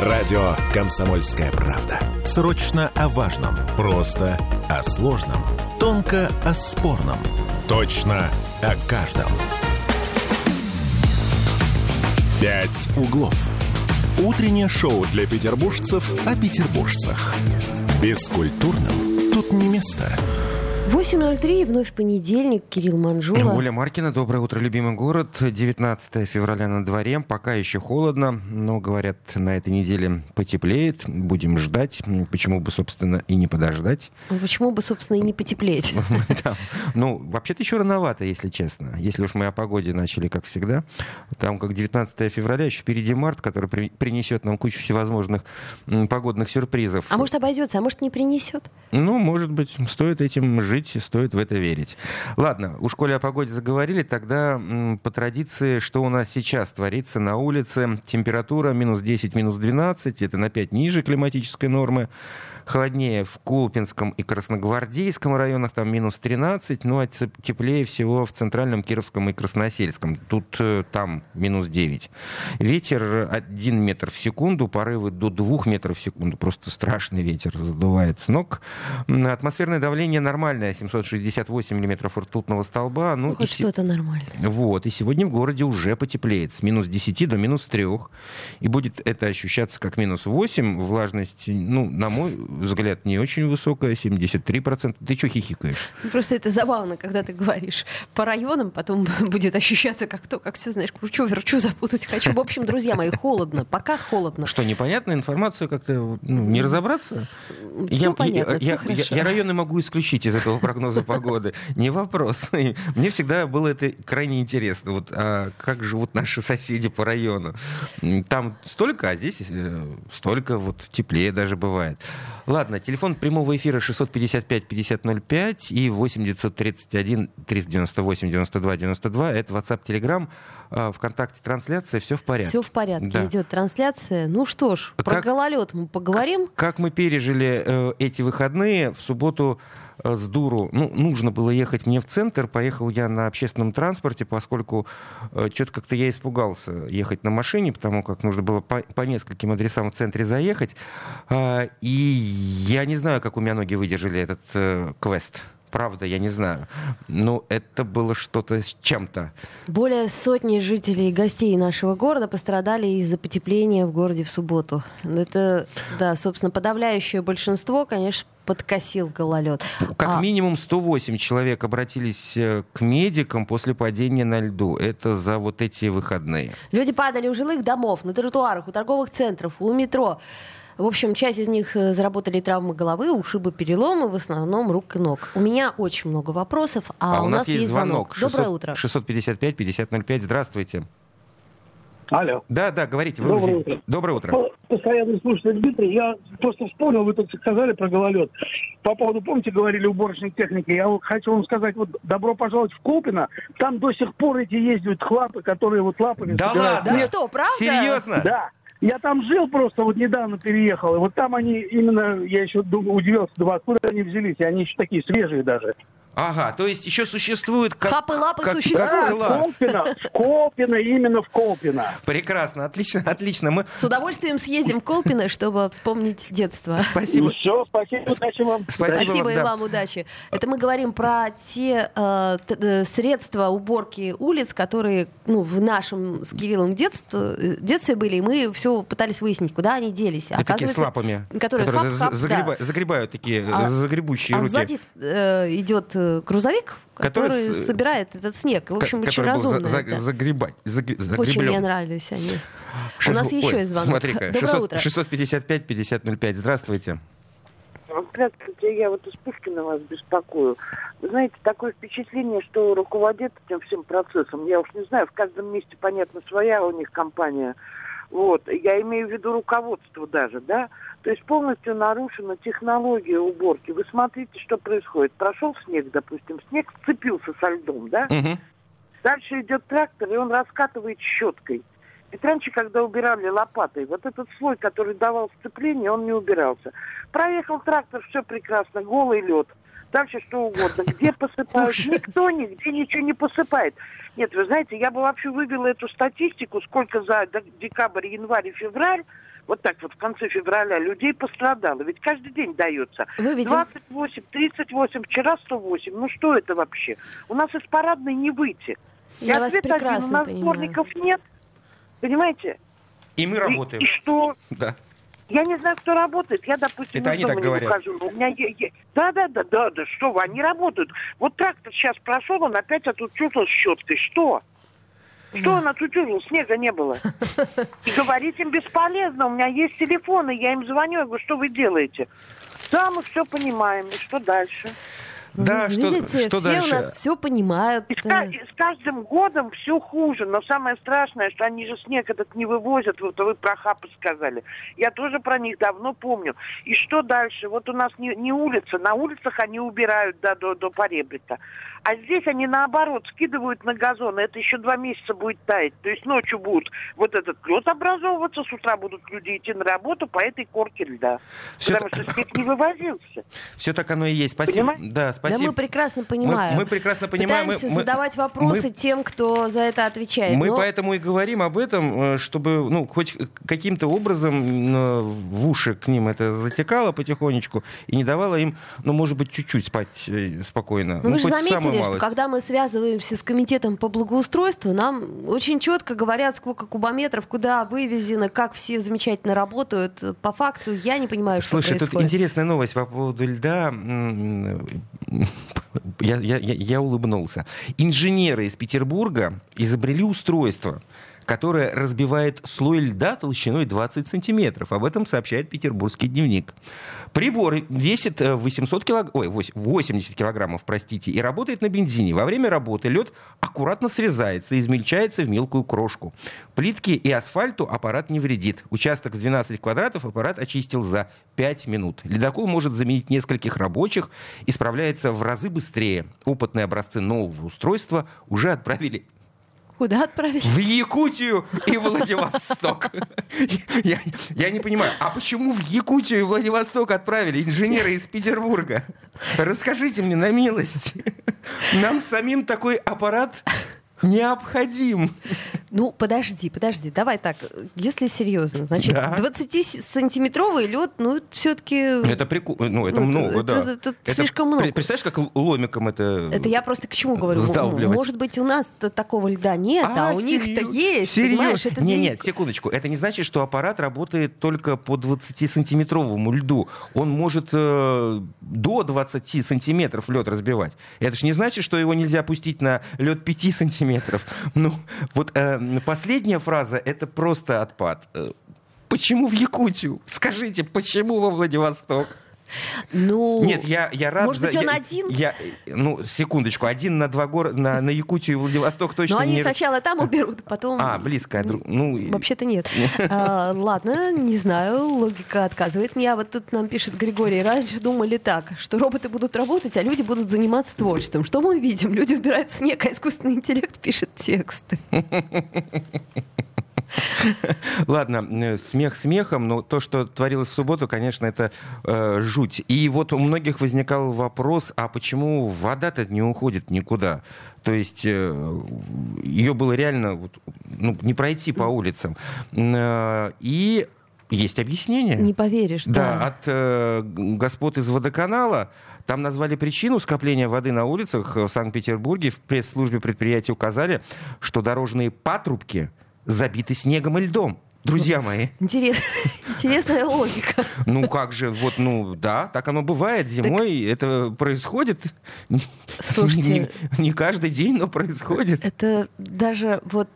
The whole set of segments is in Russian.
Радио «Комсомольская правда». Срочно о важном. Просто о сложном. Тонко о спорном. Точно о каждом. «Пять углов». Утреннее шоу для петербуржцев о петербуржцах. Бескультурным тут не место. 8.03, вновь понедельник, Кирилл Манжула. Оля Маркина, доброе утро, любимый город. 19 февраля на дворе, пока еще холодно, но, говорят, на этой неделе потеплеет, будем ждать. Почему бы, собственно, и не подождать? Ну, почему бы, собственно, и не потеплеть? Ну, вообще-то еще рановато, если честно. Если уж мы о погоде начали, как всегда. Там, как 19 февраля, еще впереди март, который принесет нам кучу всевозможных погодных сюрпризов. А может, обойдется, а может, не принесет? Ну, может быть, стоит этим жить жить, стоит в это верить. Ладно, у школе о погоде заговорили, тогда по традиции, что у нас сейчас творится на улице. Температура минус 10, минус 12, это на 5 ниже климатической нормы холоднее в Кулпинском и Красногвардейском районах, там минус 13, ну а теплее всего в Центральном, Кировском и Красносельском. Тут э, там минус 9. Ветер 1 метр в секунду, порывы до 2 метров в секунду. Просто страшный ветер задувает с ног. Атмосферное давление нормальное, 768 миллиметров ртутного столба. Ну, ну хоть что-то нормально. Вот, и сегодня в городе уже потеплеет с минус 10 до минус 3. И будет это ощущаться как минус 8. Влажность, ну, на мой взгляд, не очень высокая, 73%. Ты что хихикаешь? Просто это забавно, когда ты говоришь по районам, потом будет ощущаться как то, как все, знаешь, кручу, верчу, запутать хочу. В общем, друзья мои, холодно, пока холодно. Что, непонятная информация как-то ну, не разобраться? Все я, понятно, я, все я, хорошо. Я, я районы могу исключить из этого прогноза погоды. Не вопрос. Мне всегда было это крайне интересно. Вот а как живут наши соседи по району? Там столько, а здесь э, столько, вот теплее даже бывает. Ладно, телефон прямого эфира 655-5005 и 8931 398 92 92. Это WhatsApp, Telegram. Вконтакте трансляция, все в порядке. Все в порядке, да. идет трансляция. Ну что ж, про как, гололед мы поговорим. Как, как мы пережили э, эти выходные в субботу с дуру. Ну, нужно было ехать мне в центр. Поехал я на общественном транспорте, поскольку э, что-то как-то я испугался ехать на машине, потому как нужно было по, по нескольким адресам в центре заехать. Э, и я не знаю, как у меня ноги выдержали этот э, квест. Правда, я не знаю. Но это было что-то с чем-то. Более сотни жителей и гостей нашего города пострадали из-за потепления в городе в субботу. Это, да, собственно, подавляющее большинство, конечно, подкосил гололед. Как а... минимум 108 человек обратились э, к медикам после падения на льду. Это за вот эти выходные. Люди падали у жилых домов, на тротуарах, у торговых центров, у метро. В общем, часть из них э, заработали травмы головы, ушибы, переломы, в основном рук и ног. У меня очень много вопросов, а, а у, нас, нас есть звонок. звонок. Доброе утро. 655-5005. Здравствуйте. Алло. Да, да, говорите. Вы Доброе утро. Доброе утро. Постоянный слушатель Дмитрий, я просто вспомнил, вы тут сказали про гололед. По поводу, помните, говорили уборочной техники, я хочу вам сказать, вот добро пожаловать в Колпино, там до сих пор эти ездят хлапы, которые вот лапами... Да ладно? Да что, правда? Серьезно? Да. Я там жил просто, вот недавно переехал, и вот там они именно, я еще удивился, откуда они взялись, и они еще такие свежие даже. Ага, то есть еще существует... Как, Хапы-лапы как, существуют. Да, Колпино, в Колпино, именно в Колпино. Прекрасно, отлично, отлично. Мы... С удовольствием съездим в Колпино, чтобы вспомнить детство. Спасибо. Ну, все, спасибо, удачи вам. Спасибо, спасибо и вам, удачи. Это мы говорим про те э, э, средства уборки улиц, которые ну, в нашем с Кириллом детстве, детстве были, и мы все пытались выяснить, куда они делись. Это такие с лапами, которые, которые хап, хап, загреба, да. загребают такие а, загребущие а руки. сзади э, идет э, грузовик, который, который собирает этот снег. В общем, очень разумно. За, за, загребать, загреблен. Очень мне нравились они. Шест... У нас Ой, еще есть звонок. Смотри-ка, 655-5005. Здравствуйте. Здравствуйте, я вот из Пушкина вас беспокою. Вы знаете, такое впечатление, что руководит этим всем процессом, я уж не знаю, в каждом месте, понятно, своя у них компания. Вот, я имею в виду руководство даже, да, то есть полностью нарушена технология уборки. Вы смотрите, что происходит. Прошел снег, допустим, снег сцепился со льдом, да? Угу. Дальше идет трактор, и он раскатывает щеткой. Ведь раньше, когда убирали лопатой, вот этот слой, который давал сцепление, он не убирался. Проехал трактор, все прекрасно, голый лед. Дальше что угодно. Где посыпают? Никто нигде ничего не посыпает. Нет, вы знаете, я бы вообще вывела эту статистику, сколько за декабрь, январь и февраль вот так вот в конце февраля, людей пострадало. Ведь каждый день дается. Выведем. 28, 38, вчера 108. Ну что это вообще? У нас из парадной не выйти. И Я вас ответ один, прекрасно у нас понимаю. нет. Понимаете? И мы И- работаем. И, что? Да. Я не знаю, кто работает. Я, допустим, Это из они так не говорят. выхожу. У меня е- е- Да, да, да, да, да, что вы, они работают. Вот трактор сейчас прошел, он опять отутюжил щеткой. Что? Что он отутюжил? Снега не было. И говорить им бесполезно. У меня есть телефоны, я им звоню, я говорю, что вы делаете? Да, мы все понимаем. И что дальше? Да, что, Видите, что все дальше? у нас все понимают. И с, с каждым годом все хуже. Но самое страшное, что они же снег этот не вывозят. Вот вы про хапы сказали. Я тоже про них давно помню. И что дальше? Вот у нас не, не улица. На улицах они убирают да, до, до поребрика. А здесь они наоборот скидывают на газон. Это еще два месяца будет таять. То есть ночью будут вот этот лед образовываться, с утра будут люди идти на работу по этой корке льда. Всё Потому так- что снег не вывозился. Все так оно и есть. Спасибо. Понимаете? Да, Да спасибо. мы прекрасно понимаем. мы прекрасно понимаем. Мы- Пытаемся мы- задавать вопросы мы- тем, кто за это отвечает. Мы но- поэтому и говорим об этом, э, чтобы ну, хоть каким-то образом э, в уши к ним это затекало потихонечку и не давало им, ну, может быть, чуть-чуть спать э, спокойно. Ну, вы же заметили, что когда мы связываемся с комитетом по благоустройству, нам очень четко говорят, сколько кубометров, куда вывезено, как все замечательно работают. По факту я не понимаю, что Слушай, тут происходит. интересная новость по поводу льда. Я- я- я улыбнулся. Инженеры из Петербурга изобрели устройство, которое разбивает слой льда толщиной 20 сантиметров. Об этом сообщает петербургский дневник. Прибор весит э, 800 килог... Ой, вось- 80 килограммов, простите, и работает на бензине. Во время работы лед аккуратно срезается и измельчается в мелкую крошку. Плитке и асфальту аппарат не вредит. Участок в 12 квадратов аппарат очистил за 5 минут. Ледокол может заменить нескольких рабочих и справляется в разы быстрее. Опытные образцы нового устройства уже отправили Куда отправили? в Якутию и Владивосток. Я, я не понимаю, а почему в Якутию и Владивосток отправили инженеры из Петербурга? Расскажите мне на милость. Нам самим такой аппарат необходим. Ну, подожди, подожди, давай так, если серьезно. Значит, Да. 20-сантиметровый лед, ну, все-таки... Это прикольно, ну это Ну, много, это- да. это- это слишком много. пре- Представляешь, как ломиком это... Это я просто к чему говорю? Может быть, у нас такого льда нет, а, у них-то серьё- есть, серьёзно? понимаешь? Это не, нет, секундочку. Это не значит, что аппарат работает только по 20-сантиметровому льду. Он может э, до 20 сантиметров лед разбивать. Это же не значит, что его нельзя пустить на лед 5 сантиметров. Ну, вот э, последняя фраза это просто отпад. Э, Почему в Якутию? Скажите, почему во Владивосток? Ну, Нет, я, я рад. Может за- быть, он я- один? Я, ну, секундочку. Один на два города, на, на Якутию и Владивосток точно но они не... сначала там уберут, потом... А, близко. друг- Ну, Вообще-то нет. А, ладно, не знаю, логика отказывает мне. А вот тут нам пишет Григорий, раньше думали так, что роботы будут работать, а люди будут заниматься творчеством. Что мы видим? Люди убирают снег, а искусственный интеллект пишет тексты. Ладно, э, смех смехом, но то, что творилось в субботу, конечно, это э, жуть. И вот у многих возникал вопрос, а почему вода-то не уходит никуда? То есть э, ее было реально вот, ну, не пройти по улицам. Э, и есть объяснение. Не поверишь, Да, да. от э, господ из водоканала. Там назвали причину скопления воды на улицах в Санкт-Петербурге. В пресс-службе предприятия указали, что дорожные патрубки забиты снегом и льдом. Друзья мои, Интерес- Интересная логика. ну как же, вот, ну да, так оно бывает зимой, это происходит. Слушайте. не, не каждый день, но происходит. Это даже вот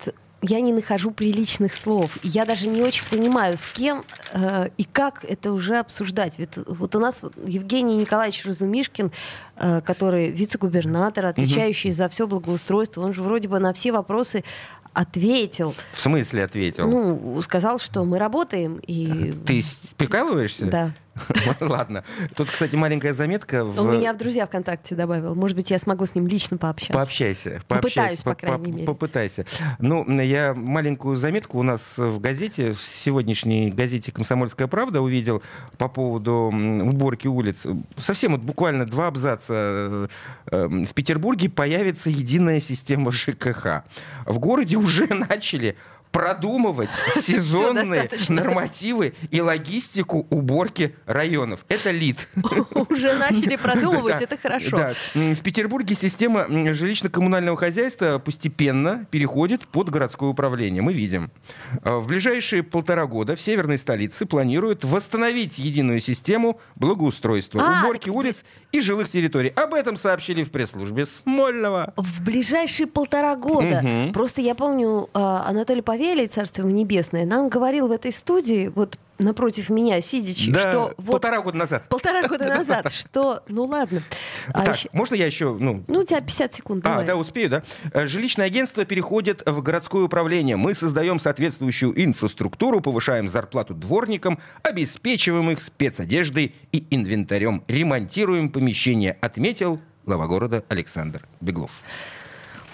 я не нахожу приличных слов. Я даже не очень понимаю, с кем э, и как это уже обсуждать. Ведь вот у нас Евгений Николаевич Разумишкин, э, который вице-губернатор, отвечающий за все благоустройство, он же вроде бы на все вопросы ответил. В смысле ответил? Ну, сказал, что мы работаем, и... Ты прикалываешься? Да. Ладно. Тут, кстати, маленькая заметка. в- Он меня в друзья ВКонтакте добавил. Может быть, я смогу с ним лично пообщаться. Пообщайся. Попытаюсь, пообщайся, по по- крайней мере. Попытайся. Ну, я маленькую заметку у нас в газете, в сегодняшней газете «Комсомольская правда» увидел по поводу уборки улиц. Совсем вот буквально два абзаца. Э, э, В Петербурге появится единая система ЖКХ. В городе уже начали продумывать сезонные нормативы и логистику уборки районов. Это лид. Уже начали продумывать, это хорошо. В Петербурге система жилищно-коммунального хозяйства постепенно переходит под городское управление. Мы видим. А, в ближайшие полтора года в северной столице планируют восстановить единую систему благоустройства, а, уборки улиц и жилых территорий. Об этом сообщили в пресс-службе Смольного. В ближайшие полтора года. Просто я помню, а, Анатолий Павел Савелий, царство ему небесное, нам говорил в этой студии, вот напротив меня сидячи, да, что вот полтора года назад. Полтора года назад, что, ну ладно. А так, еще... можно я еще, ну? Ну у тебя 50 секунд. А, да, успею, да. Э, жилищное агентство переходит в городское управление. Мы создаем соответствующую инфраструктуру, повышаем зарплату дворникам, обеспечиваем их спецодеждой и инвентарем, ремонтируем помещения, отметил глава города Александр Беглов.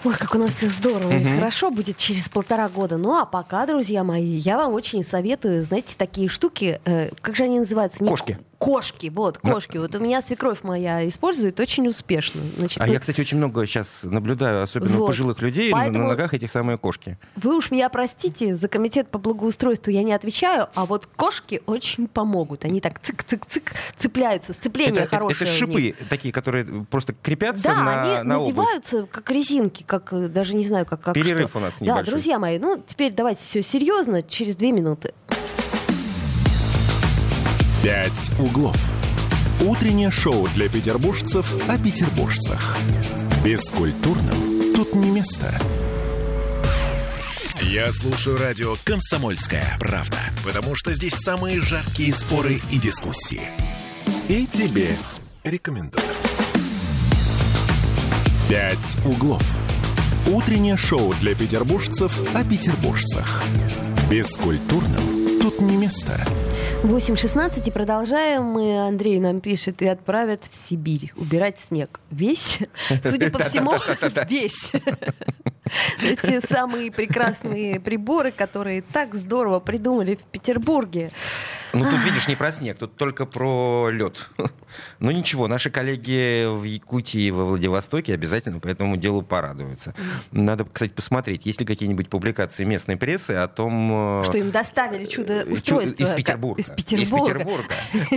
Ой, как у нас все здорово угу. и хорошо будет через полтора года. Ну а пока, друзья мои, я вам очень советую, знаете, такие штуки, э, как же они называются? Не Кошки. Кошки, вот, кошки. Вот у меня свекровь моя использует очень успешно. Значит, а ну... я, кстати, очень много сейчас наблюдаю, особенно вот. у пожилых людей, Поэтому на ногах этих самые кошки. Вы уж меня простите, за комитет по благоустройству я не отвечаю, а вот кошки очень помогут. Они так цик-цик-цик цепляются, сцепление это, хорошее. Это, это шипы такие, которые просто крепятся да, на, они на надеваются обувь. как резинки, как э, даже не знаю, как, как Перерыв что. у нас небольшой. Да, друзья мои, ну теперь давайте все серьезно, через две минуты. «Пять углов». Утреннее шоу для петербуржцев о петербуржцах. Бескультурным тут не место. Я слушаю радио «Комсомольская правда», потому что здесь самые жаркие споры и дискуссии. И тебе рекомендую. «Пять углов». Утреннее шоу для петербуржцев о петербуржцах. Бескультурным тут не место. 8.16 и продолжаем. Мы, Андрей нам пишет, и отправят в Сибирь убирать снег. Весь? Судя по всему, весь. Эти самые прекрасные приборы, которые так здорово придумали в Петербурге. Ну, тут, видишь, не про снег, тут только про лед. Ну, ничего, наши коллеги в Якутии и во Владивостоке обязательно по этому делу порадуются. Надо, кстати, посмотреть, есть ли какие-нибудь публикации местной прессы о том... Э, Что им доставили чудо-устройство. Петербурга. Из Петербурга. Из Петербурга.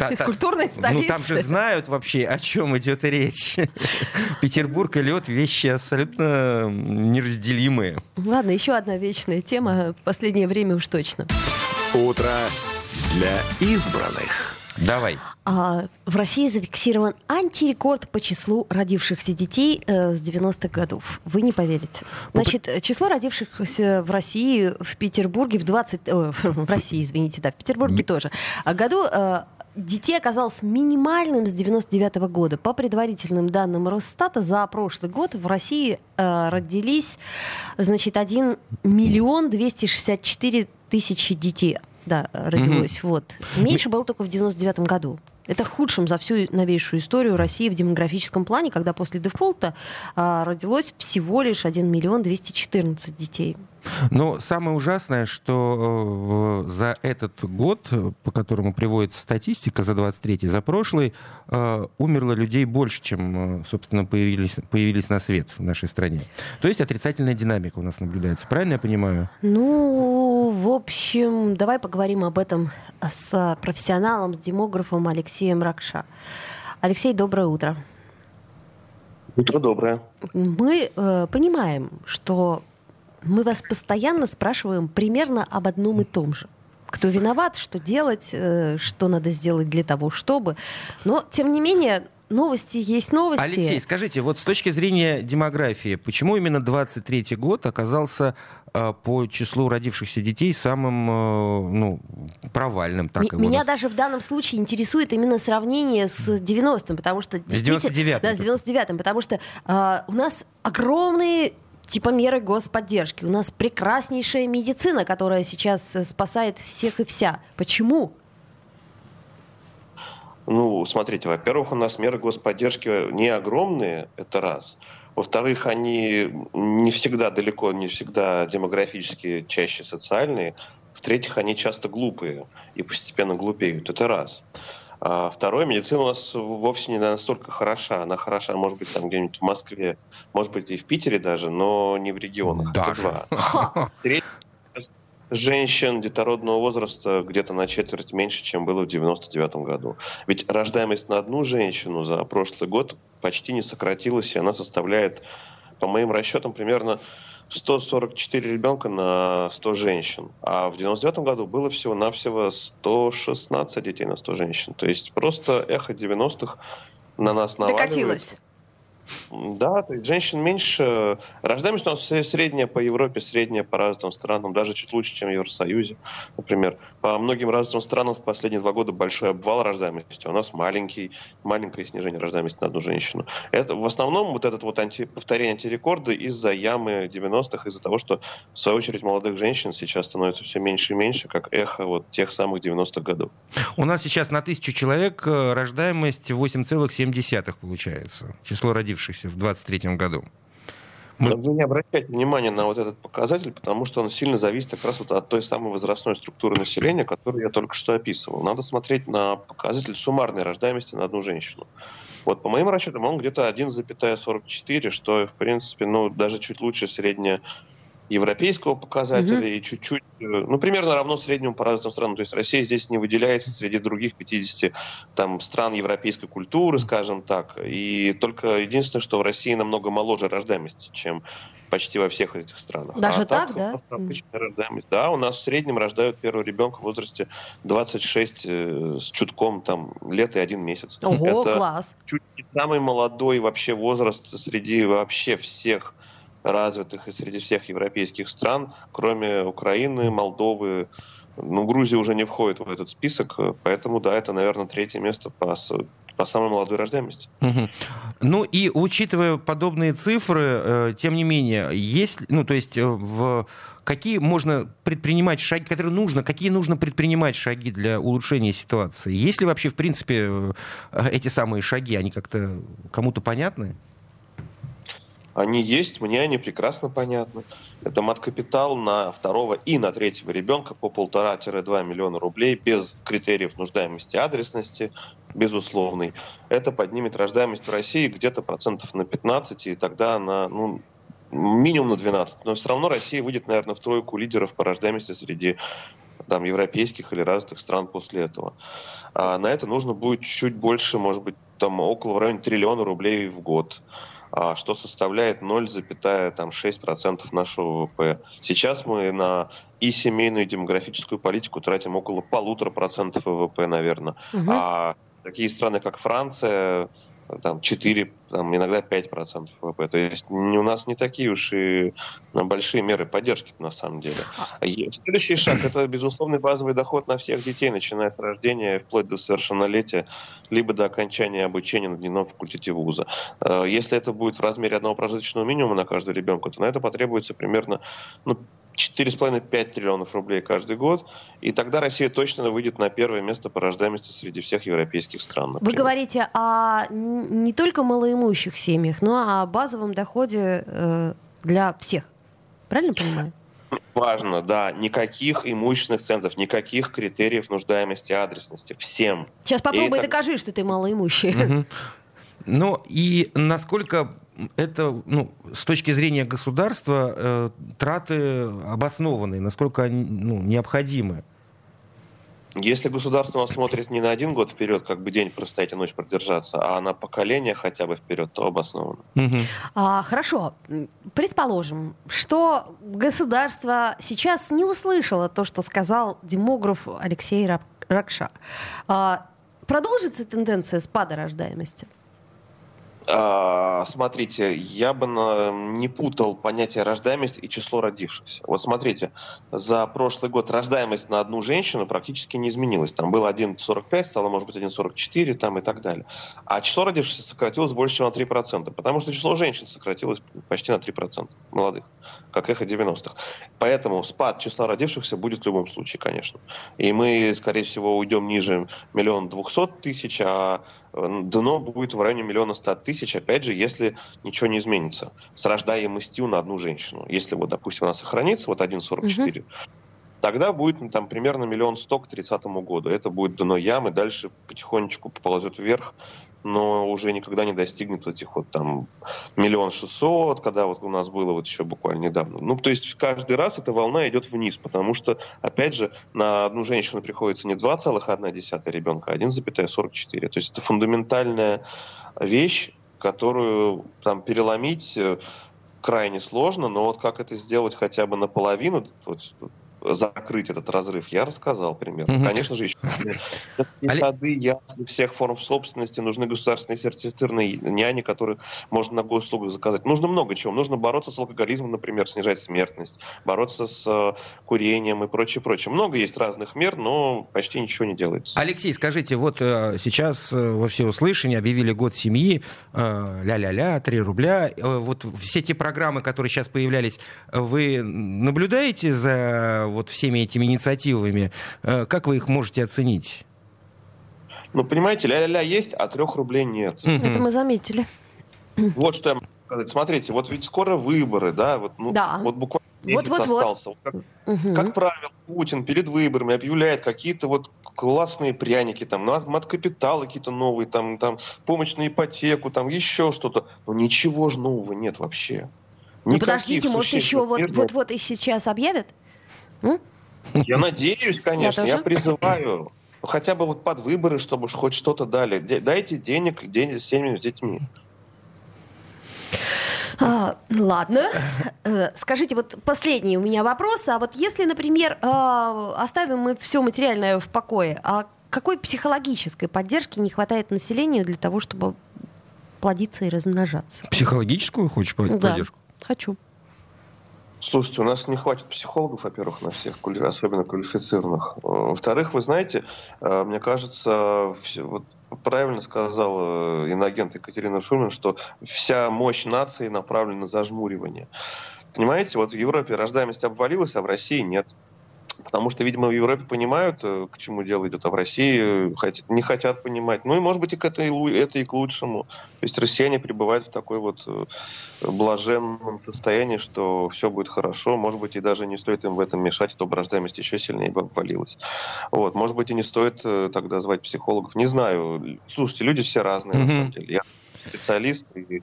Из культурной столицы. Ну, там же знают вообще, о чем идет речь. Петербург и лед — вещи абсолютно неразделимые. Ладно, еще одна вечная тема. В последнее время уж точно. Утро для избранных. Давай. А, в России зафиксирован антирекорд по числу родившихся детей э, с 90-х годов. Вы не поверите. Значит, число родившихся в России, в Петербурге в 20... Э, в России, извините, да, в Петербурге тоже. А году э, детей оказалось минимальным с 99 -го года. По предварительным данным Росстата, за прошлый год в России э, родились, значит, 1 миллион 264 тысячи детей да, родилось. Mm-hmm. Вот. Меньше было только в 99 году. Это худшим за всю новейшую историю России в демографическом плане, когда после дефолта а, родилось всего лишь 1 миллион 214 детей. Но самое ужасное, что э, за этот год, по которому приводится статистика, за 23-й, за прошлый, э, умерло людей больше, чем, э, собственно, появились, появились на свет в нашей стране. То есть отрицательная динамика у нас наблюдается. Правильно я понимаю? Ну, в общем, давай поговорим об этом с профессионалом, с демографом Алексеем Ракша. Алексей, доброе утро. Утро доброе. Мы э, понимаем, что мы вас постоянно спрашиваем примерно об одном и том же. Кто виноват, что делать, э, что надо сделать для того, чтобы. Но, тем не менее, новости есть новости. Алексей, скажите, вот с точки зрения демографии, почему именно 23-й год оказался э, по числу родившихся детей самым э, ну, провальным? Так М- меня даже в данном случае интересует именно сравнение с 90-м, потому что... С 99-м. Да, с 99-м, потому что э, у нас огромные типа меры господдержки. У нас прекраснейшая медицина, которая сейчас э, спасает всех и вся. Почему? Ну, смотрите, во-первых, у нас меры господдержки не огромные, это раз. Во-вторых, они не всегда далеко, не всегда демографически, чаще социальные. В-третьих, они часто глупые и постепенно глупеют. Это раз. А второе, медицина у нас вовсе не настолько хороша. Она хороша, может быть, там где-нибудь в Москве, может быть, и в Питере даже, но не в регионах. Даже. Третье, женщин детородного возраста где-то на четверть меньше, чем было в 99 году. Ведь рождаемость на одну женщину за прошлый год почти не сократилась, и она составляет, по моим расчетам, примерно 144 ребенка на 100 женщин. А в 99 году было всего-навсего 116 детей на 100 женщин. То есть просто эхо 90-х на нас наваливается. Докатилось. Да, то есть женщин меньше. Рождаемость у нас средняя по Европе, средняя по разным странам, даже чуть лучше, чем в Евросоюзе. Например, по многим разным странам в последние два года большой обвал рождаемости. У нас маленький, маленькое снижение рождаемости на одну женщину. Это в основном вот этот вот анти, повторение антирекорда из-за ямы 90-х, из-за того, что в свою очередь молодых женщин сейчас становится все меньше и меньше, как эхо вот тех самых 90-х годов. У нас сейчас на тысячу человек э, рождаемость 8,7 получается. Число родившихся родившихся в 2023 году. Мы... Вы не обращайте внимания на вот этот показатель, потому что он сильно зависит как раз вот от той самой возрастной структуры населения, которую я только что описывал. Надо смотреть на показатель суммарной рождаемости на одну женщину. Вот по моим расчетам он где-то 1,44, что, в принципе, ну, даже чуть лучше средняя европейского показателя угу. и чуть-чуть, э, ну, примерно равно среднему по разным странам. То есть Россия здесь не выделяется среди других 50 там, стран европейской культуры, скажем так. И только единственное, что в России намного моложе рождаемость, чем почти во всех этих странах. Даже а так, так да? обычная рождаемость. Да, у нас в среднем рождают первого ребенка в возрасте 26 э, с чутком там лет и один месяц. Ого, Это класс. чуть не самый молодой вообще возраст среди вообще всех развитых и среди всех европейских стран, кроме Украины, Молдовы. Ну, Грузия уже не входит в этот список, поэтому, да, это, наверное, третье место по, по самой молодой рождаемости. Угу. Ну и учитывая подобные цифры, э, тем не менее, есть, ну, то есть, э, в какие можно предпринимать шаги, которые нужно, какие нужно предпринимать шаги для улучшения ситуации? Есть ли вообще, в принципе, э, эти самые шаги, они как-то кому-то понятны? Они есть, мне они прекрасно понятны. Это мат-капитал на второго и на третьего ребенка по полтора-два миллиона рублей без критериев нуждаемости адресности, безусловный. Это поднимет рождаемость в России где-то процентов на 15, и тогда на ну, минимум на 12. Но все равно Россия выйдет, наверное, в тройку лидеров по рождаемости среди там, европейских или развитых стран после этого. А на это нужно будет чуть больше, может быть, там около в районе триллиона рублей в год. А, что составляет 0,6% нашего ВВП. Сейчас мы на и семейную, и демографическую политику тратим около полутора процентов ВВП, наверное. Угу. А такие страны, как Франция, там 4, там, иногда 5% ВВП. То есть у нас не такие уж и большие меры поддержки на самом деле. А. Следующий шаг – это безусловный базовый доход на всех детей, начиная с рождения вплоть до совершеннолетия, либо до окончания обучения на дневном факультете вуза. Э, если это будет в размере одного прожиточного минимума на каждого ребенка, то на это потребуется примерно ну, 4,5-5 триллионов рублей каждый год, и тогда Россия точно выйдет на первое место по рождаемости среди всех европейских стран. Например. Вы говорите о не только малоимущих семьях, но о базовом доходе э, для всех. Правильно понимаю? Важно, да. Никаких имущественных цензов, никаких критериев нуждаемости и адресности. Всем. Сейчас попробуй и докажи, это... что ты малоимущий. Угу. Ну и насколько это, ну, с точки зрения государства, э, траты обоснованные, насколько они ну, необходимы? Если государство нас смотрит не на один год вперед, как бы день простоять и ночь продержаться, а на поколение хотя бы вперед, то обоснованно. Угу. А, хорошо. Предположим, что государство сейчас не услышало то, что сказал демограф Алексей Ракша. А, продолжится тенденция спада рождаемости? А, смотрите, я бы не путал понятие рождаемость и число родившихся. Вот смотрите, за прошлый год рождаемость на одну женщину практически не изменилась. Там было 1,45, стало, может быть, 1,44 там и так далее. А число родившихся сократилось больше, чем на 3%, потому что число женщин сократилось почти на 3% молодых, как эхо 90-х. Поэтому спад числа родившихся будет в любом случае, конечно. И мы, скорее всего, уйдем ниже миллиона двухсот тысяч, а дно будет в районе миллиона ста тысяч, опять же, если ничего не изменится с рождаемостью на одну женщину. Если вот, допустим, она сохранится, вот 1,44, угу. тогда будет ну, там примерно миллион сто к 30 году. Это будет дно ямы, дальше потихонечку поползет вверх но уже никогда не достигнет этих вот там миллион шестьсот, когда вот у нас было вот еще буквально недавно. Ну, то есть каждый раз эта волна идет вниз, потому что, опять же, на одну женщину приходится не 2,1 ребенка, а 1,44. То есть это фундаментальная вещь, которую там переломить э, крайне сложно, но вот как это сделать хотя бы наполовину, вот, закрыть этот разрыв, я рассказал примерно. Угу. Конечно же, еще сады, ясли, всех форм собственности, нужны государственные сертифицированные няни, которые можно на госуслугах заказать. Нужно много чего. Нужно бороться с алкоголизмом, например, снижать смертность, бороться с э, курением и прочее, прочее. Много есть разных мер, но почти ничего не делается. Алексей, скажите, вот э, сейчас э, во всеуслышание объявили год семьи, ля-ля-ля, 3 рубля. Вот все те программы, которые сейчас появлялись, вы наблюдаете за вот всеми этими инициативами. Э, как вы их можете оценить? Ну, понимаете, ля-ля-ля есть, а трех рублей нет. Это мы заметили. Вот что я могу сказать. Смотрите, вот ведь скоро выборы, да, вот, ну, да. вот буквально месяц вот, вот, остался. Вот. Как, угу. как правило, Путин перед выборами объявляет какие-то вот классные пряники, там, мат-капиталы какие-то новые, там, там, помощь на ипотеку, там, еще что-то. Но ничего же нового нет вообще. Ну, подождите, может, еще вот-вот и сейчас объявят? Я надеюсь, конечно, я, я призываю. Хотя бы вот под выборы, чтобы хоть что-то дали. Дайте денег день с семьями, с детьми. А, ладно. Э, скажите, вот последний у меня вопрос. А вот если, например, а, оставим мы все материальное в покое, а какой психологической поддержки не хватает населению для того, чтобы плодиться и размножаться? Психологическую хочешь поддержку? Да, хочу. Слушайте, у нас не хватит психологов, во-первых, на всех, особенно квалифицированных. Во-вторых, вы знаете, э, мне кажется, вот правильно сказал э, иногент Екатерина Шульман, что вся мощь нации направлена на зажмуривание. Понимаете, вот в Европе рождаемость обвалилась, а в России нет. Потому что, видимо, в Европе понимают, э, к чему дело идет, а в России не хотят понимать. Ну и, может быть, и к это, это и к лучшему. То есть россияне пребывают в такой вот э, блаженном состоянии, что все будет хорошо. Может быть, и даже не стоит им в этом мешать, а то рождаемость еще сильнее бы обвалилась. Вот. Может быть, и не стоит э, тогда звать психологов. Не знаю. Слушайте, люди все разные, mm-hmm. на самом деле. Я специалист, и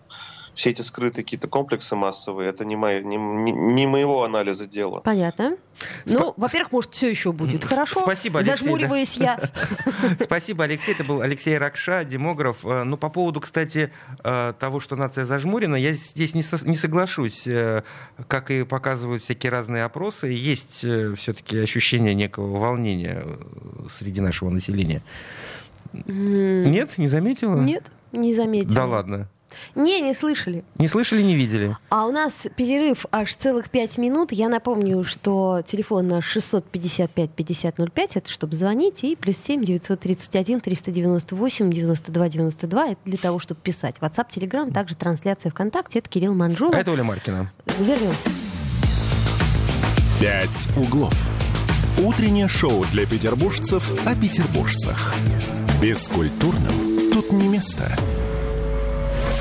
все эти скрытые какие-то комплексы массовые, это не, мои, не, не моего анализа дела. Понятно. Ну, во-первых, может, все еще будет хорошо. Спасибо, Алексей. Зажмуриваюсь я. Спасибо, Алексей. Это был Алексей Ракша, демограф. Э, ну, по поводу, кстати, э, того, что нация зажмурена, я здесь не, со, не соглашусь. Э, как и показывают всякие разные опросы, есть все-таки ощущение некого волнения среди нашего населения. Нет, не заметила? Нет, не заметила. Да ладно. Не, не слышали. Не слышали, не видели. А у нас перерыв аж целых пять минут. Я напомню, что телефон наш 655-5005, это чтобы звонить, и плюс 7 931 398 92 92, это для того, чтобы писать. WhatsApp, Telegram, также трансляция ВКонтакте, это Кирилл Манжула. А это Оля Маркина. Вернемся. «Пять углов». Утреннее шоу для петербуржцев о петербуржцах. Бескультурным тут не место.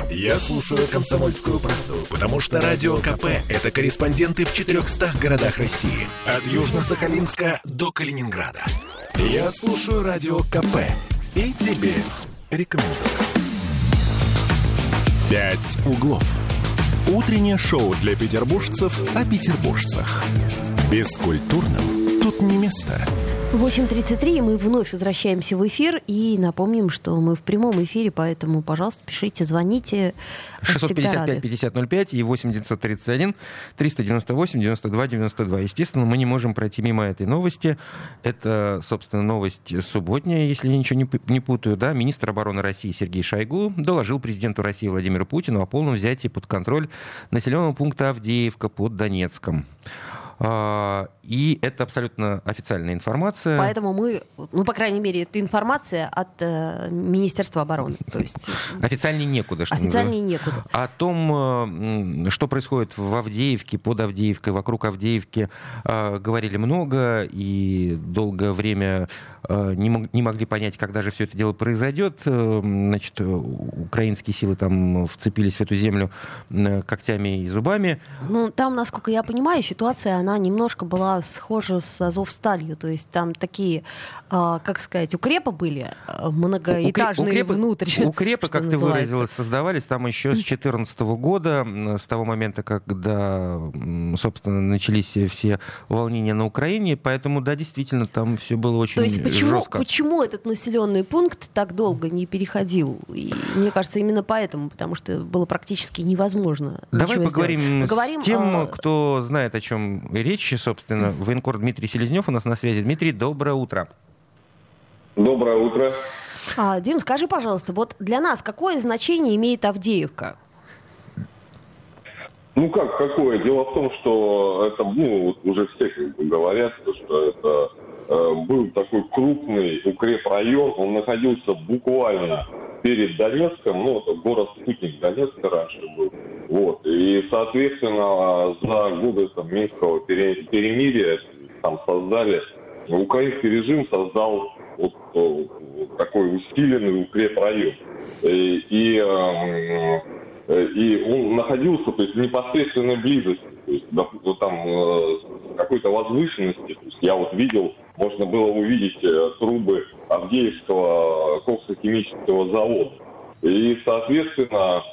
Я слушаю «Комсомольскую правду», потому что «Радио КП» — это корреспонденты в 400 городах России. От Южно-Сахалинска до Калининграда. Я слушаю «Радио КП» и тебе рекомендую. «Пять углов». Утреннее шоу для петербуржцев о петербуржцах. Бескультурным тут не место. 8.33, мы вновь возвращаемся в эфир и напомним, что мы в прямом эфире, поэтому, пожалуйста, пишите, звоните. 655-5005 и 8931 398 92 92. Естественно, мы не можем пройти мимо этой новости. Это, собственно, новость субботняя, если я ничего не путаю. Да? Министр обороны России Сергей Шойгу доложил президенту России Владимиру Путину о полном взятии под контроль населенного пункта Авдеевка под Донецком. И это абсолютно официальная информация. Поэтому мы, ну, по крайней мере, это информация от э, Министерства обороны. То есть... Официальнее некуда. Что официальнее некуда. О том, что происходит в Авдеевке, под Авдеевкой, вокруг Авдеевки, э, говорили много, и долгое время не, мог, не могли понять, когда же все это дело произойдет. Значит, украинские силы там вцепились в эту землю когтями и зубами. Ну, там, насколько я понимаю, ситуация, она немножко была схожа с Азовсталью. То есть там такие, как сказать, укрепы были, многоэтажные укрепы, внутрь. Укрепы, как ты выразилась, создавались там еще с 2014 года, с того момента, когда, собственно, начались все волнения на Украине. Поэтому, да, действительно, там все было очень То есть почему, жестко. почему этот населенный пункт так долго не переходил? И мне кажется, именно поэтому, потому что было практически невозможно. Давай поговорим, поговорим с тем, о... кто знает, о чем речь, собственно. Военкор Дмитрий Селезнев у нас на связи. Дмитрий, доброе утро. Доброе утро. А, Дим, скажи, пожалуйста, вот для нас какое значение имеет Авдеевка? Ну как, какое? Дело в том, что это, ну, уже все как бы говорят, что это был такой крупный укрепрайон, он находился буквально перед Донецком, ну, это город-спутник Донецка раньше был. Вот. И, соответственно, за годы там, Минского перемирия там создали, украинский режим создал вот, вот такой усиленный укрепрайон. И, и э, Э, и он находился то есть, в непосредственной близости, то есть вот там э, какой-то возвышенности. То есть я вот видел, можно было увидеть э, трубы Авдеевского коксохимического завода. И, соответственно,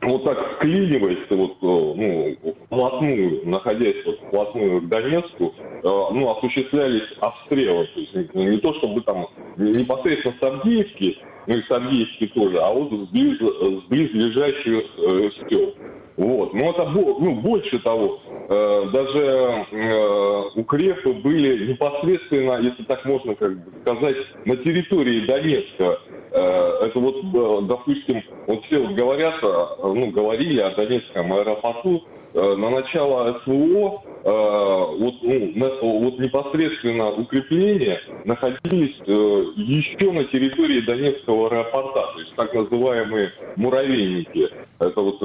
вот так вклиниваясь вот, ну, вплотную, находясь вот вплотную к Донецку, ну, осуществлялись обстрелы. То есть не то, чтобы там непосредственно с Авдеевки, ну и Савдеевский тоже, а вот с, близ, с близлежащих э. Вот. Но это ну, больше того, э, даже э, укрепы были непосредственно, если так можно как бы сказать, на территории Донецка. Э, это вот, э, допустим, вот все вот говорят, э, ну, говорили о Донецком аэропорту, на начало СВО э, вот, ну, вот непосредственно укрепления находились э, еще на территории Донецкого аэропорта, то есть так называемые муравейники. Это вот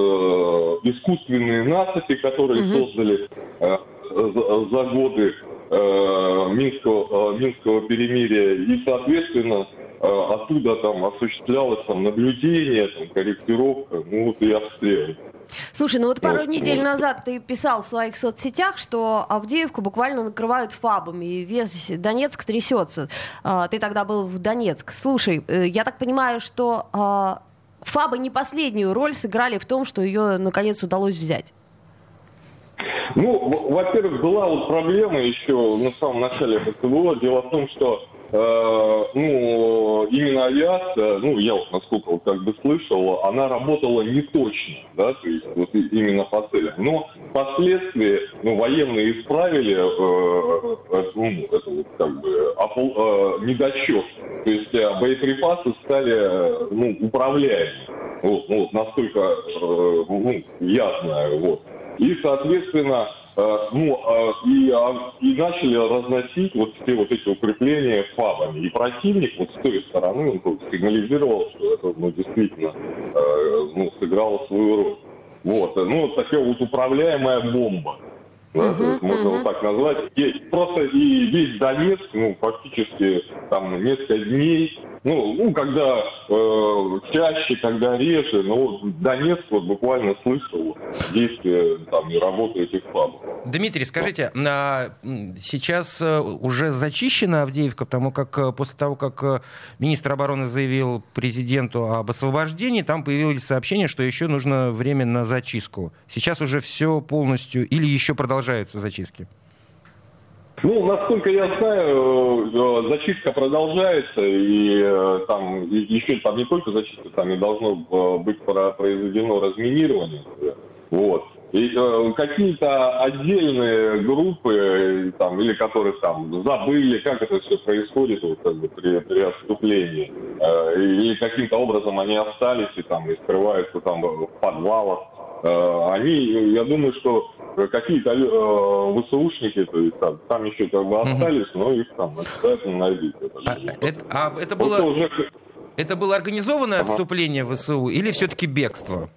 искусственные насыпи, которые mm создали за годы Минского, Минского перемирия. И, соответственно, оттуда там осуществлялось там, наблюдение, там, корректировка, ну вот и обстрелы. Слушай, ну вот пару недель назад ты писал в своих соцсетях, что Авдеевку буквально накрывают фабами, и весь Донецк трясется. А, ты тогда был в Донецк. Слушай, э, я так понимаю, что а, фабы не последнюю роль сыграли в том, что ее наконец удалось взять. Ну, во-первых, была вот проблема еще на самом начале ПТВО. Дело в том, что ну, именно авиация, ну, я вот насколько как бы слышал, она работала не точно, да, то есть вот именно по целям. Но впоследствии, ну, военные исправили э, э, ну, это вот как бы опол, э, недочет. То есть э, боеприпасы стали, ну, управляемыми. Вот, ну, вот настолько, э, ну, я знаю, вот. И, соответственно, Э, ну, э, и, а, и начали разносить вот все вот эти укрепления фабами. И противник вот с той стороны он сигнализировал, что это ну, действительно э, ну, сыграло свою роль. Вот, ну, такая вот управляемая бомба. Да, uh-huh, можно uh-huh. вот так назвать. И просто и весь Донецк, ну, фактически там несколько дней ну, ну когда э, чаще, когда реже, но вот Донецк вот буквально слышал действия там и работу этих фабрик. Дмитрий, скажите, а сейчас э, уже зачищена Авдеевка, потому как э, после того, как э, министр обороны заявил президенту об освобождении, там появилось сообщение, что еще нужно время на зачистку. Сейчас уже все полностью или еще продолжаются зачистки? Ну, насколько я знаю, э, зачистка продолжается, и э, там еще там не только зачистка, там и должно э, быть произведено разминирование. Вот. И какие-то отдельные группы, там, или которые там забыли, как это все происходит вот, как бы, при, при отступлении, э, или каким-то образом они остались и там и скрываются там в подвалах. Они, я думаю, что какие-то э, ВСУшники, то есть там, там еще как бы остались, угу. но их там обязательно найдут. А это, а это было... Это, уже... это было организованное ага. отступление ВСУ или все-таки бегство?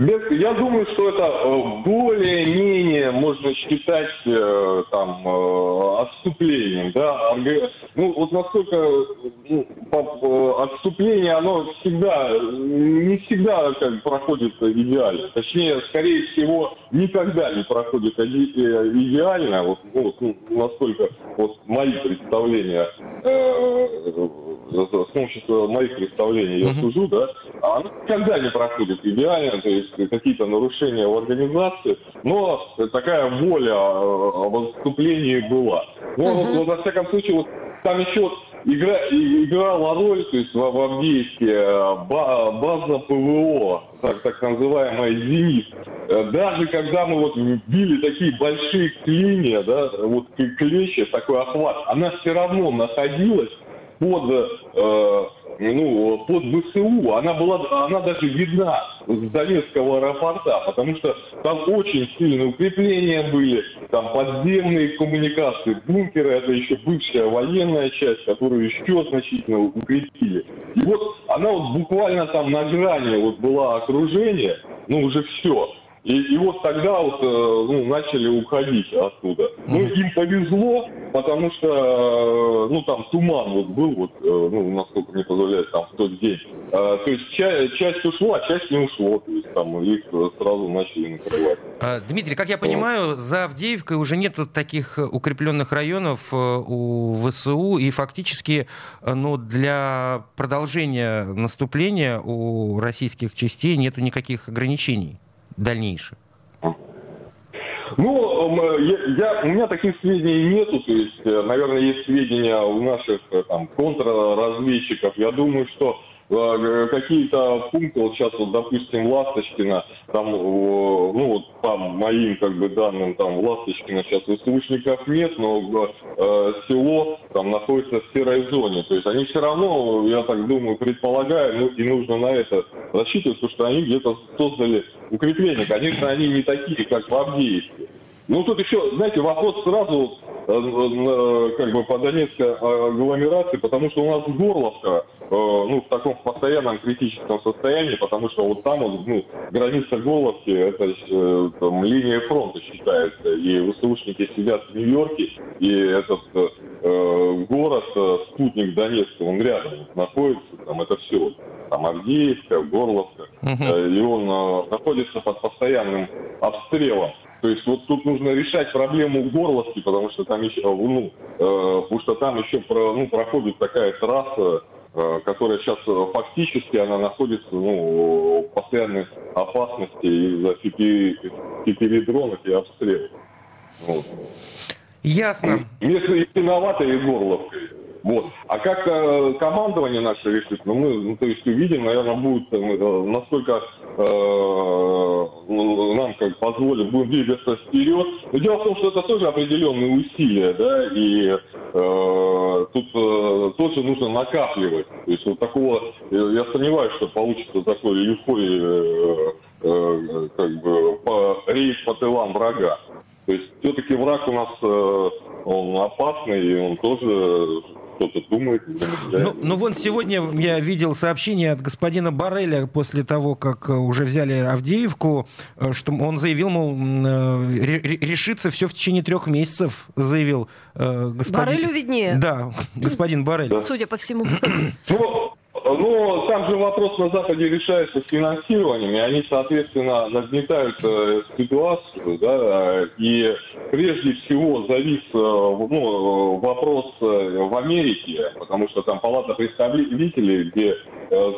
Я думаю, что это э, более-менее можно считать э, там э, отступлением, да. Ну вот насколько ну, отступление, оно всегда не всегда как проходит идеально. Точнее, скорее всего, никогда не проходит идеально. Вот, ну, ну, насколько вот мои представления с помощью моих представлений я сужу, да, а оно никогда не проходит идеально, то есть какие-то нарушения в организации, но такая воля о выступлении была. Но, uh-huh. вот, во всяком случае, вот там еще игра, играла роль, то есть в, в Авдеевске э, база ПВО, так, так называемая «Зенит». Э, даже когда мы вот били такие большие клинья, да, вот клещи, такой охват, она все равно находилась под, э, ну, под ВСУ, она была, она даже видна с Донецкого аэропорта, потому что там очень сильные укрепления были, там подземные коммуникации, бункеры, это еще бывшая военная часть, которую еще значительно укрепили. И вот она вот буквально там на грани вот была окружение, ну уже все. И, и вот тогда вот, э, ну, начали уходить оттуда. Ну, им повезло, потому что, э, ну, там туман вот был, вот, э, ну, насколько мне позволяет, там, в тот день. То есть часть, часть ушла, а часть не ушло. То есть там их сразу начали накрывать. А, Дмитрий, как я понимаю, за Авдеевкой уже нет таких укрепленных районов у ВСУ, и фактически, ну, для продолжения наступления у российских частей нету никаких ограничений дальнейших? Ну, я, я, у меня таких сведений нету, то есть, э, наверное, есть сведения у наших э, там, контрразведчиков. Я думаю, что какие-то пункты, вот сейчас вот, допустим, Ласточкина, там, ну вот по моим как бы данным, там Ласточкина сейчас ВСУшников нет, но э, село там находится в серой зоне. То есть они все равно, я так думаю, предполагаю, ну и нужно на это рассчитывать, потому что они где-то создали укрепление. Конечно, они не такие, как в Авдеевке. Ну, тут еще, знаете, вопрос сразу э, э, как бы по Донецкой агломерации, потому что у нас Горловка, э, ну, в таком постоянном критическом состоянии, потому что вот там, ну, граница Горловки, это там, линия фронта считается, и ВСУшники сидят в Нью-Йорке, и этот э, город, спутник Донецка, он рядом находится, там это все, там Авдеевка, Горловка, uh-huh. и он э, находится под постоянным обстрелом. То есть вот тут нужно решать проблему горловки, потому что там еще, ну, э, потому что там еще про, ну, проходит такая трасса, э, которая сейчас э, фактически она находится ну, в постоянной опасности из-за передронов и обстрелов. Вот. Ясно. Если виновата и горловкой. Вот. А как э, командование наше решит, ну, мы, ну, то есть увидим, наверное, будет, э, насколько нам как позволит, будем двигаться вперед. Но дело в том, что это тоже определенные усилия, да, и э, тут э, тоже нужно накапливать. То есть вот такого, э, я сомневаюсь, что получится такой лихой э, э, как бы по, рейс по тылам врага. То есть все-таки враг у нас э, он опасный, и он тоже кто-то думает. Ну, ну, вон сегодня я видел сообщение от господина Барреля после того, как э, уже взяли Авдеевку, э, что он заявил, мол, э, решится все в течение трех месяцев, заявил господин... Барелю виднее. Да, господин Барель. Да. Судя по всему. Ну, ну, там же вопрос на Западе решается с финансированием, и они, соответственно, нагнетают э, ситуацию, да, и прежде всего завис э, ну, вопрос э, в Америке, потому что там Палата представителей, где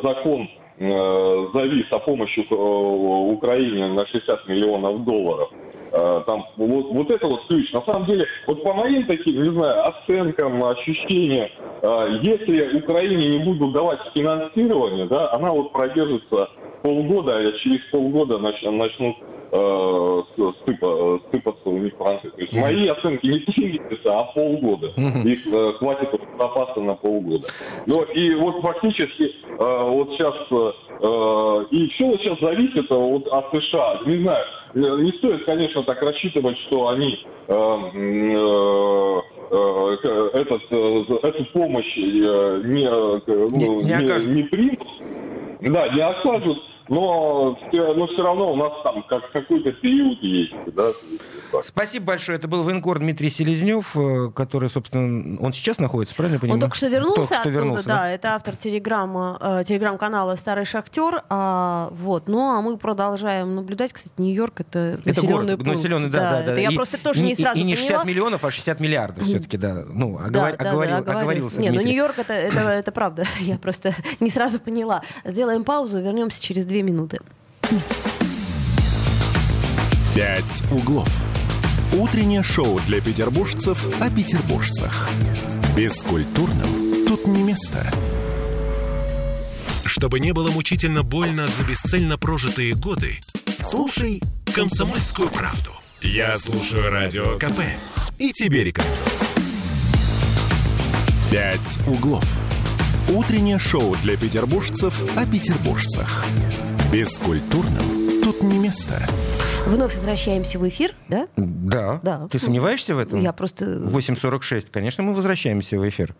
закон э, завис о помощи Украине на 60 миллионов долларов. Там, вот, вот это вот ключ. На самом деле, вот по моим таким, не знаю, оценкам, ощущениям, если Украине не будут давать финансирование, да, она вот продержится полгода, а через полгода нач, начнут э, сыпа, сыпаться у них франки. То есть мои оценки не три месяца, а полгода. Их э, хватит запаса на полгода. Но и вот фактически э, вот сейчас э, и все вот сейчас зависит вот от США. Не знаю, не стоит, конечно, так рассчитывать, что они э, э, э, этот, эту помощь не, ну, не, не, не примут, да, не окажут. Но, но все равно у нас там как, какой-то период есть. Да? Спасибо большое. Это был военкор Дмитрий Селезнев, э, который, собственно, он сейчас находится, правильно я понимаю? Он только что вернулся только что оттуда, вернулся, да, это автор телеграмма, э, телеграм-канала «Старый шахтер». А, вот. Ну, а мы продолжаем наблюдать. Кстати, Нью-Йорк — это Это населенный город, пункт. населенный, да, да, да. Это я И- просто тоже и- не сразу И не поняла. 60 миллионов, а 60 миллиардов все-таки, да. Ну, Да, оговор- да, да, оговорил- оговорился. Не, ну Дмитрий. Нью-Йорк это, это, это правда. Я просто не сразу поняла. Сделаем паузу, вернемся через две минуты. «Пять углов». Утреннее шоу для петербуржцев о петербуржцах. Бескультурным тут не место. Чтобы не было мучительно больно за бесцельно прожитые годы, слушай «Комсомольскую правду». Я слушаю Радио КП и тебе рекомендую. «Пять углов». Утреннее шоу для петербуржцев о петербуржцах. Бескультурным тут не место. Вновь возвращаемся в эфир, да? Да. Да. Ты сомневаешься в этом? Я просто... 8.46. Конечно, мы возвращаемся в эфир.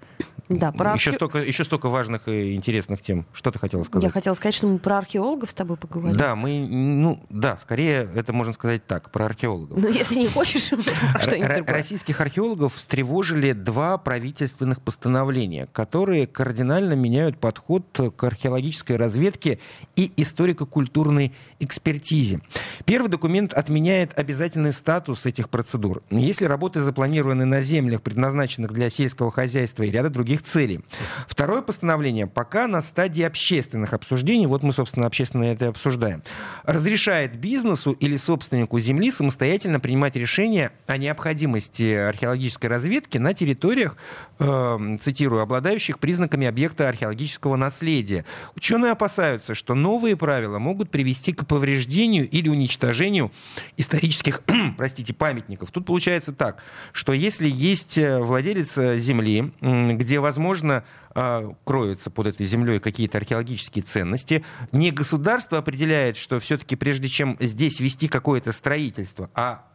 Да, про еще, архе- столько, еще столько важных и интересных тем. Что ты хотела сказать? Я хотела сказать, что мы про археологов с тобой поговорим. Да, мы, ну, да, скорее это можно сказать так, про археологов. Но если не хочешь, что-нибудь другое. Российских археологов встревожили два правительственных постановления, которые кардинально меняют подход к археологической разведке и историко-культурной экспертизе. Первый документ отменяет обязательный статус этих процедур, если работы запланированы на землях, предназначенных для сельского хозяйства и ряда других целей. Второе постановление пока на стадии общественных обсуждений, вот мы, собственно, общественно это и обсуждаем, разрешает бизнесу или собственнику земли самостоятельно принимать решения о необходимости археологической разведки на территориях, э, цитирую, обладающих признаками объекта археологического наследия. Ученые опасаются, что новые правила могут привести к повреждению или уничтожению исторических, простите, памятников. Тут получается так, что если есть э, владелец э, земли, где, возможно, а, кроются под этой землей какие-то археологические ценности. Не государство определяет, что все-таки прежде чем здесь вести какое-то строительство, а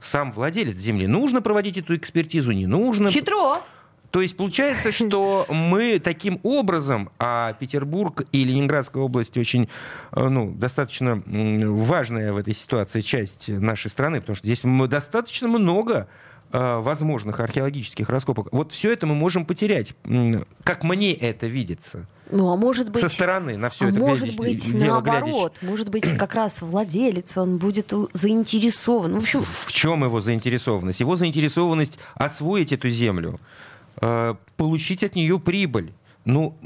сам владелец земли. Нужно проводить эту экспертизу, не нужно. Хитро. То есть получается, что мы таким образом, а Петербург и Ленинградская область очень, э, ну, достаточно важная в этой ситуации часть нашей страны, потому что здесь достаточно много э, возможных археологических раскопок. Вот все это мы можем потерять, как мне это видится, Ну, а может быть... со стороны на все а это может глядя- быть, дело наоборот. Может быть, как раз владелец, он будет заинтересован. Ну, В общем, В чем его заинтересованность? Его заинтересованность освоить эту землю, получить от нее прибыль. Ну,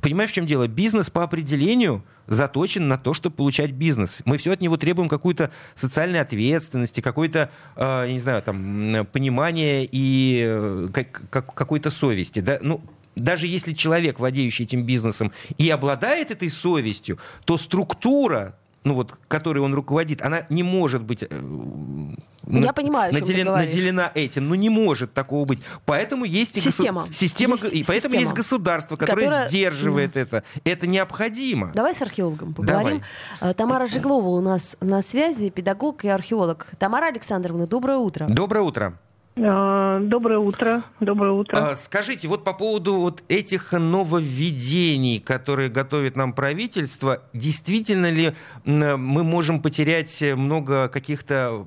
понимаешь, в чем дело? Бизнес по определению заточен на то, чтобы получать бизнес. Мы все от него требуем какой-то социальной ответственности, какой-то, э, не знаю, там, понимания и э, как- как- какой-то совести. Да? Ну, даже если человек, владеющий этим бизнесом, и обладает этой совестью, то структура, ну вот, которой он руководит, она не может быть э, Я понимаю, о чем ты наделен- наделена этим. Ну, не может такого быть. Поэтому есть и госу- Система. система, Есть и поэтому система, есть государство, которое которая- сдерживает это. Это необходимо. Давай с археологом поговорим. Давай. Э, Тамара Жеглова у нас на связи, педагог и археолог. Тамара Александровна, доброе утро. Доброе утро. А, Доброе утро. Доброе утро. А, Скажите, вот по поводу вот этих нововведений, которые готовит нам правительство, действительно ли мы можем потерять много каких-то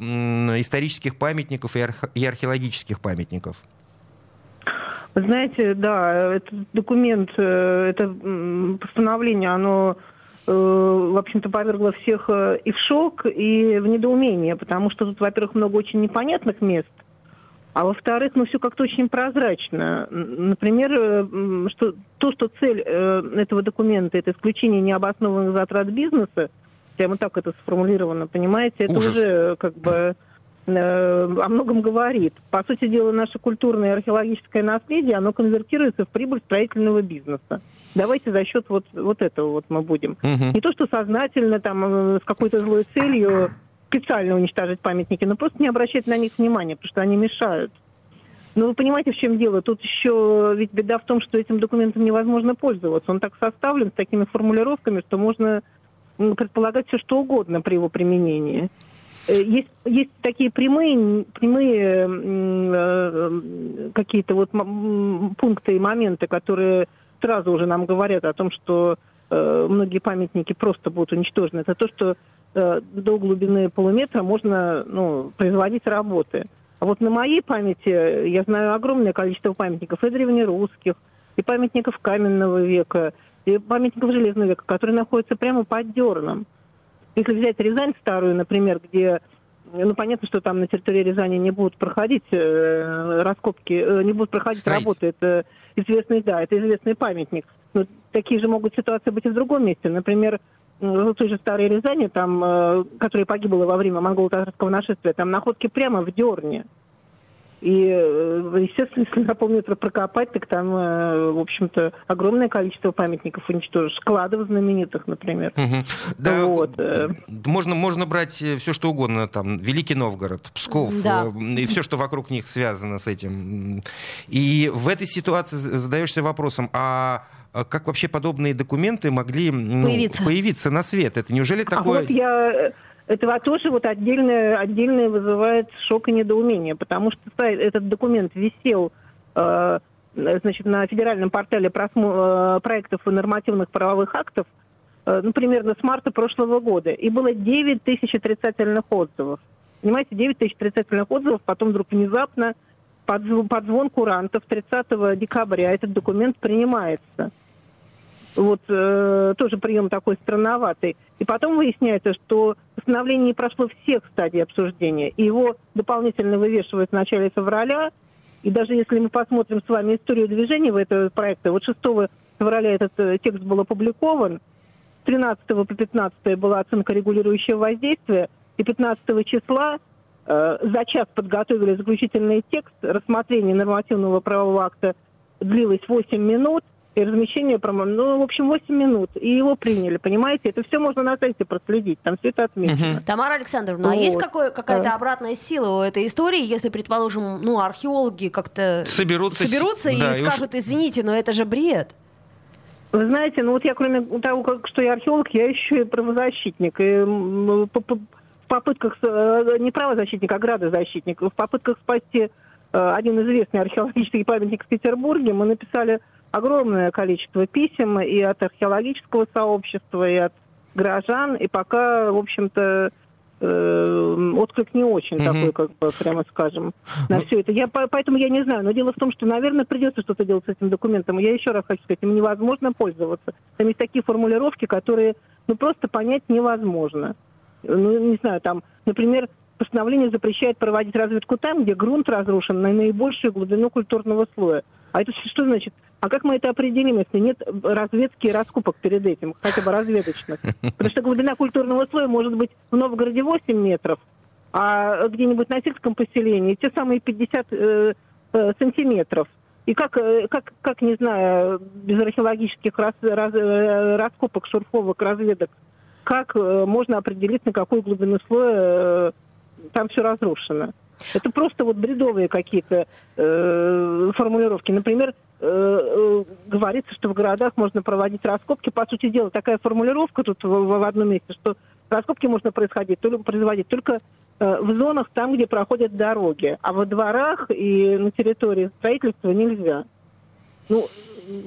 исторических памятников и арх- и археологических памятников? Вы знаете, да, этот документ, э, это постановление, оно, э, в общем-то, повергло всех э, и в шок, и в недоумение, потому что тут, во-первых, много очень непонятных мест, а во-вторых, ну, все как-то очень прозрачно. Например, э, что, то, что цель э, этого документа – это исключение необоснованных затрат бизнеса, прямо так это сформулировано, понимаете, это Ужас. уже э, как бы о многом говорит. По сути дела, наше культурное и археологическое наследие, оно конвертируется в прибыль строительного бизнеса. Давайте за счет вот, вот этого вот мы будем. Мгм. Не то, что сознательно, там, с какой-то злой целью специально уничтожить памятники, но просто не обращать на них внимания, потому что они мешают. Но вы понимаете, в чем дело? Тут еще ведь беда в том, что этим документом невозможно пользоваться. Он так составлен с такими формулировками, что можно предполагать все, что угодно при его применении. Э, Есть, есть такие прямые, прямые э, какие-то вот пункты и моменты, которые сразу уже нам говорят о том, что э, многие памятники просто будут уничтожены, это то, что до глубины полуметра можно ну, производить работы. А вот на моей памяти я знаю огромное количество памятников и древнерусских, и памятников каменного века, и памятников железного века, которые находятся прямо под дерном. Если взять Рязань старую, например, где ну, понятно, что там на территории Рязани не будут проходить э, раскопки, э, не будут проходить Строить. работы. Это известный, да, это известный памятник. Но такие же могут ситуации быть и в другом месте. Например, э, в той же Старой Рязани, там, э, которая погибла во время монголо-татарского нашествия, там находки прямо в Дерне. И, э, естественно, если на полметра прокопать, так там, э, в общем-то, огромное количество памятников уничтожишь. Складов знаменитых, например. Мгм. Да, Вот, э. можно, можно брать все, что угодно, там, Великий Новгород, Псков, Да. э, и все, что вокруг них связано с этим. И в этой ситуации задаешься вопросом, а как вообще подобные документы могли ну, Появиться. появиться на свет? Это неужели А такое... вот я... Это тоже вот отдельное, отдельное вызывает шок и недоумение, потому что сайт- этот документ висел э, значит, на федеральном портале просмо- э, проектов и нормативных правовых актов, э, ну, примерно с марта прошлого года, и было 9 тысяч отрицательных отзывов. Понимаете, 9 тысяч отрицательных отзывов, потом вдруг внезапно под, под звон курантов 30 декабря этот документ принимается. Вот э, тоже прием такой странноватый. И потом выясняется, что постановление не прошло всех стадий обсуждения. И его дополнительно вывешивают в начале февраля. И даже если мы посмотрим с вами историю движения в этого проекта, вот 6 февраля этот э, текст был опубликован, с 13 по 15 была оценка регулирующего воздействия, и 15 числа за час подготовили заключительный текст, рассмотрение нормативного правового акта длилось 8 минут, и размещение, промо- ну, в общем, 8 минут, и его приняли, понимаете? Это все можно на сайте проследить, там все это отмечено. Тамара Александровна, а есть Вот. какой, какая-то Да. обратная сила у этой истории, если, предположим, ну, археологи как-то Соберутся, с- соберутся и да, и уж- скажут, извините, но это же бред. Вы знаете, ну вот я кроме того, как, что я археолог, я еще и правозащитник. И попытках, э, не правозащитник, а градозащитник, в попытках спасти э, один известный археологический памятник в Петербурге, мы написали огромное количество писем и от археологического сообщества, и от горожан, и пока, в общем-то, э, отклик не очень Мгм. такой, как бы, прямо скажем, на Ну- все это. Я, по- поэтому я не знаю. Но дело в том, что, наверное, придется что-то делать с этим документом. Я еще раз хочу сказать, им невозможно пользоваться. Там есть такие формулировки, которые ну, просто понять невозможно. Ну, не знаю, там, например, постановление запрещает проводить разведку там, где грунт разрушен на наибольшую глубину культурного слоя. А это что значит? А как мы это определим, если нет разведки и раскупок перед этим, хотя бы разведочных? Потому что глубина культурного слоя может быть в Новгороде 8 метров, а где-нибудь на сельском поселении те самые 50 э, э, сантиметров. И как, э, как, как, не знаю, без археологических рас- раз- э, раскопок, шурфовок, разведок, как э, можно определить, на какой глубину слоя э, там все разрушено? Это просто вот бредовые какие-то э, формулировки. Например, э, э, говорится, что в городах можно проводить раскопки. По сути дела, такая формулировка тут в, в одном месте, что раскопки можно происходить, только, производить только э, в зонах там, где проходят дороги, а во дворах и на территории строительства нельзя. Ну,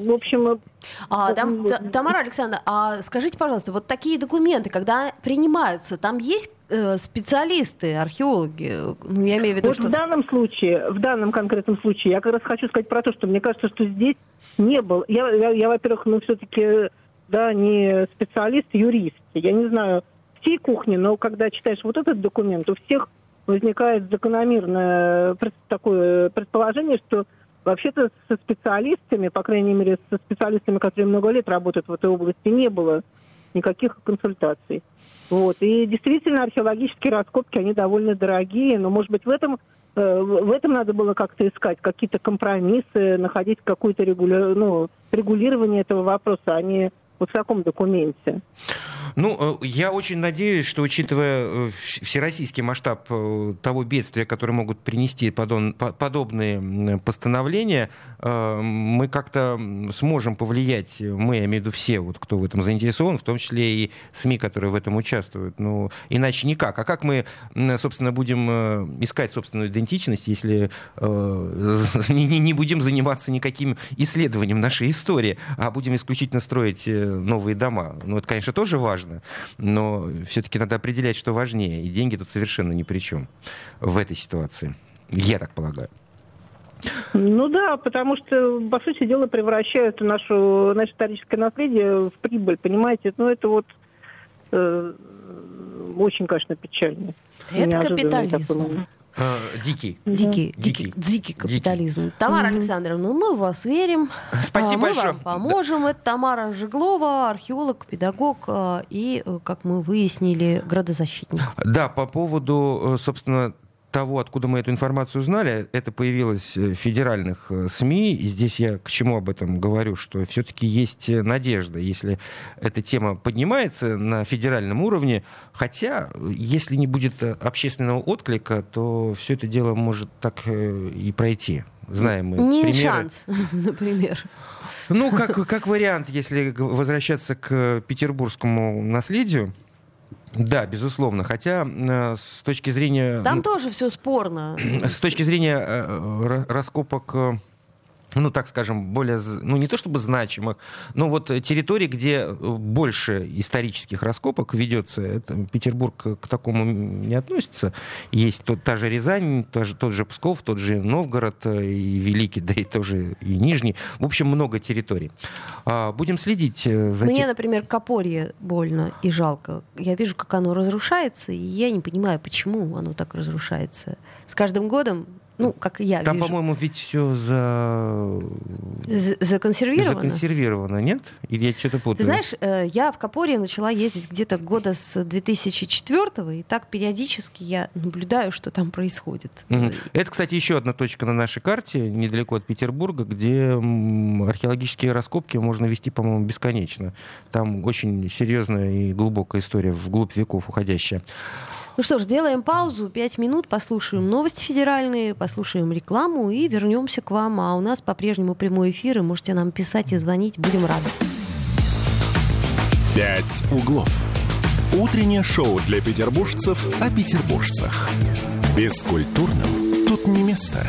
в общем, А, там- Та- Тамара Александровна, а скажите, пожалуйста, вот такие документы, когда принимаются, там есть э, специалисты, археологи? Ну, я имею в виду, Вот что... в данном случае, в данном конкретном случае, я как раз хочу сказать про то, что мне кажется, что здесь не было. Я, я, я, во-первых, ну все-таки, да, не специалист, юрист. Я не знаю всей кухни, но когда читаешь вот этот документ, у всех возникает закономерное такое предположение, что вообще-то со специалистами, по крайней мере, со специалистами, которые много лет работают в этой области, не было никаких консультаций. Вот. И действительно, археологические раскопки, они довольно дорогие, но, может быть, в этом, э, в этом надо было как-то искать какие-то компромиссы, находить какое-то регуля... ну, регулирование этого вопроса, а не вот в таком документе. Ну, э, я очень надеюсь, что, учитывая э, всероссийский масштаб э, того бедствия, которое могут принести подобные постановления, мы как-то сможем повлиять, мы, я имею в виду все, вот, кто в этом заинтересован, в том числе и СМИ, которые в этом участвуют. Ну, иначе никак. А как мы, собственно, будем искать собственную идентичность, если не будем заниматься никаким исследованием нашей истории, а будем исключительно строить новые дома? Ну, это, конечно, тоже важно, но все-таки надо определять, что важнее. И деньги тут совершенно ни при чем в этой ситуации. Я так полагаю. Ну да, потому что, по сути дела, превращают нашу, наше историческое наследие в прибыль, понимаете? Ну это вот э, очень, конечно, печально. Это капитализм. Э, дикий. Дикий, дикий, дикий капитализм. Дикий. Тамара mm-hmm. Александровна, мы в вас верим. Спасибо мы большое. вам поможем. Да. Это Тамара Жеглова, археолог, педагог э, и, э, как мы выяснили, градозащитник. Да, по поводу, собственно, того, откуда мы эту информацию узнали, это появилось в федеральных э, СМИ. И здесь я к чему об этом говорю, что все-таки есть надежда, если эта тема поднимается на федеральном уровне. Хотя, если не будет общественного отклика, то все это дело может так э, и пройти. Знаем мы Не примеры. шанс, например. Ну, как, как вариант, если возвращаться к петербургскому наследию, да, безусловно. Хотя э, с точки зрения... Там тоже все спорно. С точки зрения э, раскопок э, ну, так скажем, более, ну, не то чтобы значимых, но вот территории, где больше исторических раскопок ведется, это Петербург к такому не относится. Есть тот, та же Рязань, тот же, тот же Псков, тот же Новгород э, и Великий, да и тоже и Нижний. В общем, много территорий. А, будем следить э, за Мне, тем... например, Копорье больно и жалко. Я вижу, как оно разрушается, и я не понимаю, почему оно так разрушается. С каждым годом ну, как я Там, вижу. по-моему, ведь все за... законсервировано. Законсервировано, нет? Или я что-то путаю? Ты знаешь, э, я в Капорье начала ездить где-то года с 2004 и так периодически я наблюдаю, что там происходит. Угу. Это, кстати, еще одна точка на нашей карте, недалеко от Петербурга, где археологические раскопки можно вести, по-моему, бесконечно. Там очень серьезная и глубокая история, вглубь веков уходящая. Ну что ж, сделаем паузу, пять минут, послушаем новости федеральные, послушаем рекламу и вернемся к вам. А у нас по-прежнему прямой эфир, и можете нам писать и звонить, будем рады. «Пять углов». Утреннее шоу для петербуржцев о петербуржцах. Бескультурным тут не место.